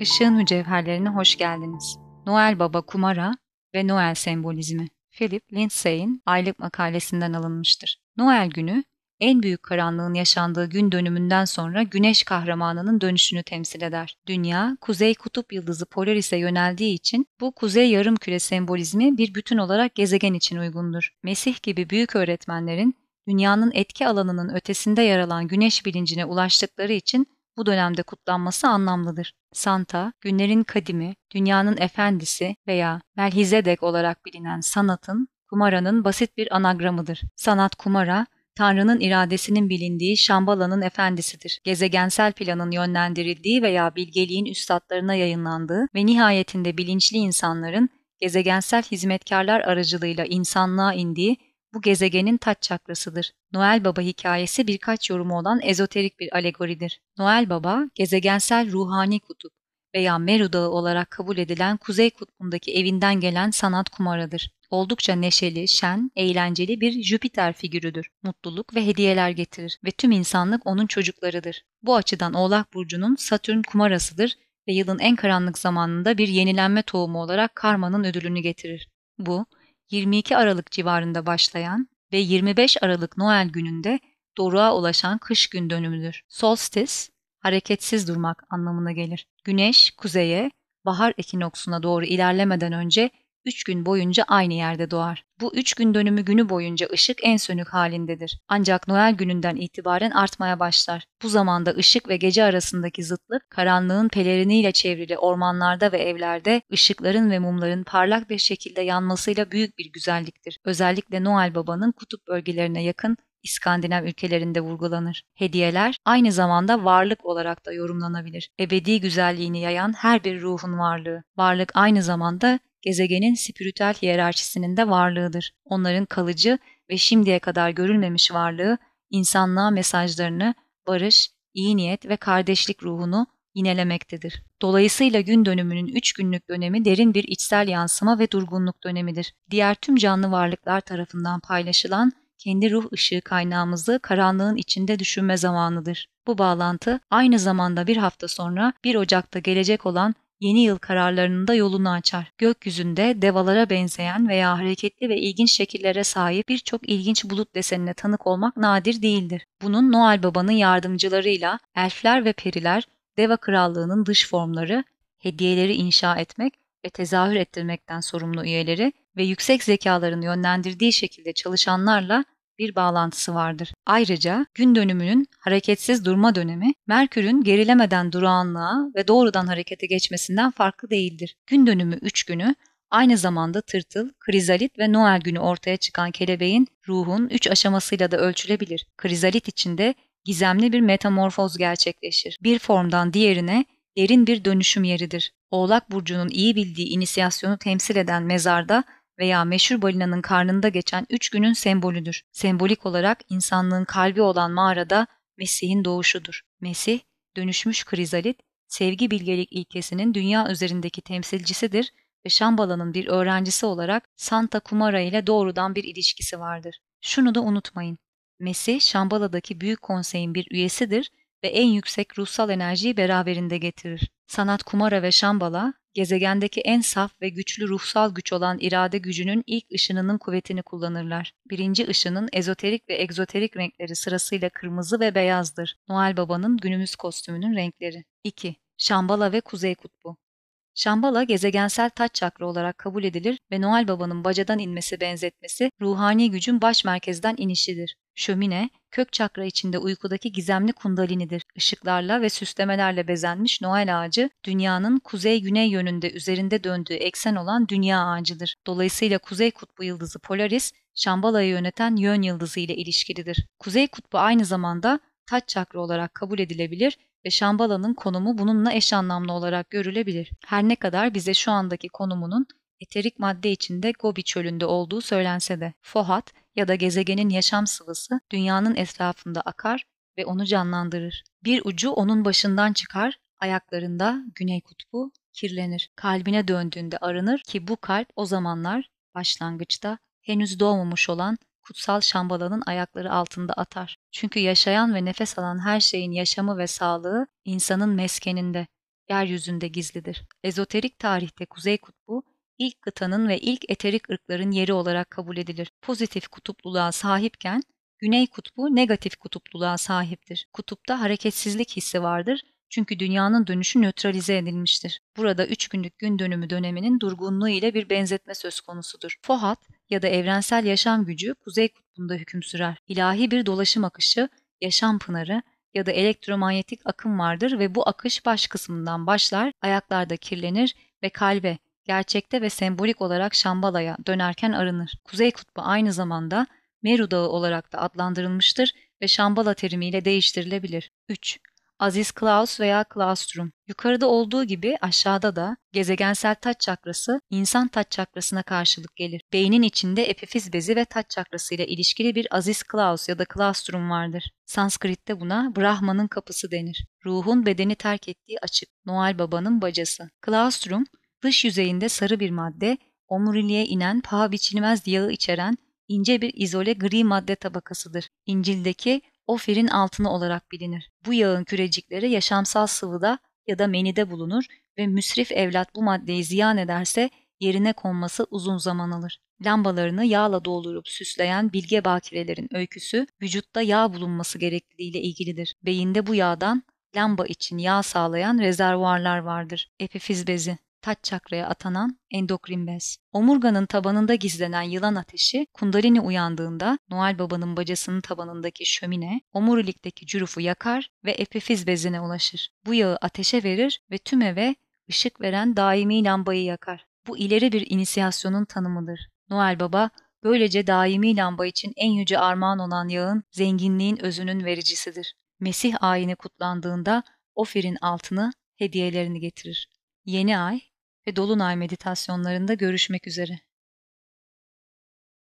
Işığın mücevherlerine hoş geldiniz. Noel Baba Kumara ve Noel sembolizmi. Philip Lindsay'in aylık makalesinden alınmıştır. Noel günü en büyük karanlığın yaşandığı gün dönümünden sonra güneş kahramanının dönüşünü temsil eder. Dünya, kuzey kutup yıldızı Polaris'e yöneldiği için bu kuzey yarım küre sembolizmi bir bütün olarak gezegen için uygundur. Mesih gibi büyük öğretmenlerin dünyanın etki alanının ötesinde yer alan güneş bilincine ulaştıkları için bu dönemde kutlanması anlamlıdır. Santa, günlerin kadimi, dünyanın efendisi veya Melhizedek olarak bilinen sanatın, kumaranın basit bir anagramıdır. Sanat kumara, Tanrı'nın iradesinin bilindiği Şambala'nın efendisidir. Gezegensel planın yönlendirildiği veya bilgeliğin üstadlarına yayınlandığı ve nihayetinde bilinçli insanların gezegensel hizmetkarlar aracılığıyla insanlığa indiği bu gezegenin taç çakrasıdır. Noel Baba hikayesi birkaç yorumu olan ezoterik bir alegoridir. Noel Baba, gezegensel ruhani kutup veya Meru Dağı olarak kabul edilen Kuzey Kutbu'ndaki evinden gelen sanat kumarıdır. Oldukça neşeli, şen, eğlenceli bir Jüpiter figürüdür. Mutluluk ve hediyeler getirir ve tüm insanlık onun çocuklarıdır. Bu açıdan Oğlak Burcu'nun Satürn kumarasıdır ve yılın en karanlık zamanında bir yenilenme tohumu olarak karmanın ödülünü getirir. Bu, 22 Aralık civarında başlayan ve 25 Aralık Noel gününde doruğa ulaşan kış gün dönümüdür. Solstice, hareketsiz durmak anlamına gelir. Güneş kuzeye, bahar ekinoksuna doğru ilerlemeden önce 3 gün boyunca aynı yerde doğar. Bu 3 gün dönümü günü boyunca ışık en sönük halindedir. Ancak Noel gününden itibaren artmaya başlar. Bu zamanda ışık ve gece arasındaki zıtlık karanlığın peleriniyle çevrili ormanlarda ve evlerde ışıkların ve mumların parlak bir şekilde yanmasıyla büyük bir güzelliktir. Özellikle Noel Baba'nın kutup bölgelerine yakın İskandinav ülkelerinde vurgulanır. Hediyeler aynı zamanda varlık olarak da yorumlanabilir. Ebedi güzelliğini yayan her bir ruhun varlığı. Varlık aynı zamanda gezegenin spiritüel hiyerarşisinin de varlığıdır. Onların kalıcı ve şimdiye kadar görülmemiş varlığı insanlığa mesajlarını, barış, iyi niyet ve kardeşlik ruhunu yinelemektedir. Dolayısıyla gün dönümünün üç günlük dönemi derin bir içsel yansıma ve durgunluk dönemidir. Diğer tüm canlı varlıklar tarafından paylaşılan kendi ruh ışığı kaynağımızı karanlığın içinde düşünme zamanıdır. Bu bağlantı aynı zamanda bir hafta sonra 1 Ocak'ta gelecek olan yeni yıl kararlarının da yolunu açar. Gökyüzünde devalara benzeyen veya hareketli ve ilginç şekillere sahip birçok ilginç bulut desenine tanık olmak nadir değildir. Bunun Noel Baba'nın yardımcılarıyla elfler ve periler, deva krallığının dış formları, hediyeleri inşa etmek ve tezahür ettirmekten sorumlu üyeleri ve yüksek zekaların yönlendirdiği şekilde çalışanlarla bir bağlantısı vardır. Ayrıca gün dönümünün hareketsiz durma dönemi Merkür'ün gerilemeden durağanlığa ve doğrudan harekete geçmesinden farklı değildir. Gün dönümü 3 günü aynı zamanda tırtıl, krizalit ve Noel günü ortaya çıkan kelebeğin ruhun 3 aşamasıyla da ölçülebilir. Krizalit içinde gizemli bir metamorfoz gerçekleşir. Bir formdan diğerine derin bir dönüşüm yeridir. Oğlak burcunun iyi bildiği inisiyasyonu temsil eden mezarda veya meşhur balinanın karnında geçen üç günün sembolüdür. Sembolik olarak insanlığın kalbi olan mağarada Mesih'in doğuşudur. Mesih, dönüşmüş krizalit, sevgi bilgelik ilkesinin dünya üzerindeki temsilcisidir ve Şambala'nın bir öğrencisi olarak Santa Kumara ile doğrudan bir ilişkisi vardır. Şunu da unutmayın. Mesih, Şambala'daki Büyük Konsey'in bir üyesidir ve en yüksek ruhsal enerjiyi beraberinde getirir. Sanat Kumara ve Şambala, gezegendeki en saf ve güçlü ruhsal güç olan irade gücünün ilk ışınının kuvvetini kullanırlar. Birinci ışının ezoterik ve egzoterik renkleri sırasıyla kırmızı ve beyazdır. Noel Baba'nın günümüz kostümünün renkleri. 2. Şambala ve Kuzey Kutbu Şambala gezegensel taç çakra olarak kabul edilir ve Noel Baba'nın bacadan inmesi benzetmesi ruhani gücün baş merkezden inişidir. Şömine, kök çakra içinde uykudaki gizemli kundalinidir. Işıklarla ve süslemelerle bezenmiş Noel ağacı, dünyanın kuzey-güney yönünde üzerinde döndüğü eksen olan dünya ağacıdır. Dolayısıyla kuzey kutbu yıldızı Polaris, Şambala'yı yöneten yön yıldızı ile ilişkilidir. Kuzey kutbu aynı zamanda taç çakra olarak kabul edilebilir ve Şambala'nın konumu bununla eş anlamlı olarak görülebilir. Her ne kadar bize şu andaki konumunun eterik madde içinde Gobi çölünde olduğu söylense de Fohat ya da gezegenin yaşam sıvısı dünyanın etrafında akar ve onu canlandırır. Bir ucu onun başından çıkar, ayaklarında güney kutbu kirlenir. Kalbine döndüğünde arınır ki bu kalp o zamanlar başlangıçta henüz doğmamış olan kutsal şambalanın ayakları altında atar. Çünkü yaşayan ve nefes alan her şeyin yaşamı ve sağlığı insanın meskeninde yeryüzünde gizlidir. Ezoterik tarihte Kuzey Kutbu ilk kıtanın ve ilk eterik ırkların yeri olarak kabul edilir. Pozitif kutupluluğa sahipken Güney Kutbu negatif kutupluluğa sahiptir. Kutupta hareketsizlik hissi vardır çünkü dünyanın dönüşü nötralize edilmiştir. Burada üç günlük gün dönümü döneminin durgunluğu ile bir benzetme söz konusudur. Fohat ya da evrensel yaşam gücü Kuzey Kutbu'nda hüküm sürer. İlahi bir dolaşım akışı, yaşam pınarı ya da elektromanyetik akım vardır ve bu akış baş kısmından başlar, ayaklarda kirlenir ve kalbe, gerçekte ve sembolik olarak Şambala'ya dönerken arınır. Kuzey Kutbu aynı zamanda Meru Dağı olarak da adlandırılmıştır ve Şambala terimiyle değiştirilebilir. 3. Aziz Klaus veya Klaustrum. Yukarıda olduğu gibi aşağıda da gezegensel taç çakrası insan taç çakrasına karşılık gelir. Beynin içinde epifiz bezi ve taç çakrası ile ilişkili bir Aziz Klaus ya da Klaustrum vardır. Sanskrit'te buna Brahman'ın kapısı denir. Ruhun bedeni terk ettiği açık. Noel Baba'nın bacası. Klaustrum, dış yüzeyinde sarı bir madde, omuriliğe inen paha biçilmez yağı içeren ince bir izole gri madde tabakasıdır. İncil'deki ofirin altını olarak bilinir. Bu yağın kürecikleri yaşamsal sıvıda ya da menide bulunur ve müsrif evlat bu maddeyi ziyan ederse yerine konması uzun zaman alır. Lambalarını yağla doldurup süsleyen bilge bakirelerin öyküsü vücutta yağ bulunması gerekliliğiyle ilgilidir. Beyinde bu yağdan lamba için yağ sağlayan rezervuarlar vardır. Epifiz bezi taç çakraya atanan endokrin bez. Omurganın tabanında gizlenen yılan ateşi kundalini uyandığında Noel Baba'nın bacasının tabanındaki şömine omurilikteki cürufu yakar ve epifiz bezine ulaşır. Bu yağı ateşe verir ve tüm eve ışık veren daimi lambayı yakar. Bu ileri bir inisiyasyonun tanımıdır. Noel Baba böylece daimi lamba için en yüce armağan olan yağın zenginliğin özünün vericisidir. Mesih ayini kutlandığında Ofir'in altını hediyelerini getirir. Yeni ay ve dolunay meditasyonlarında görüşmek üzere.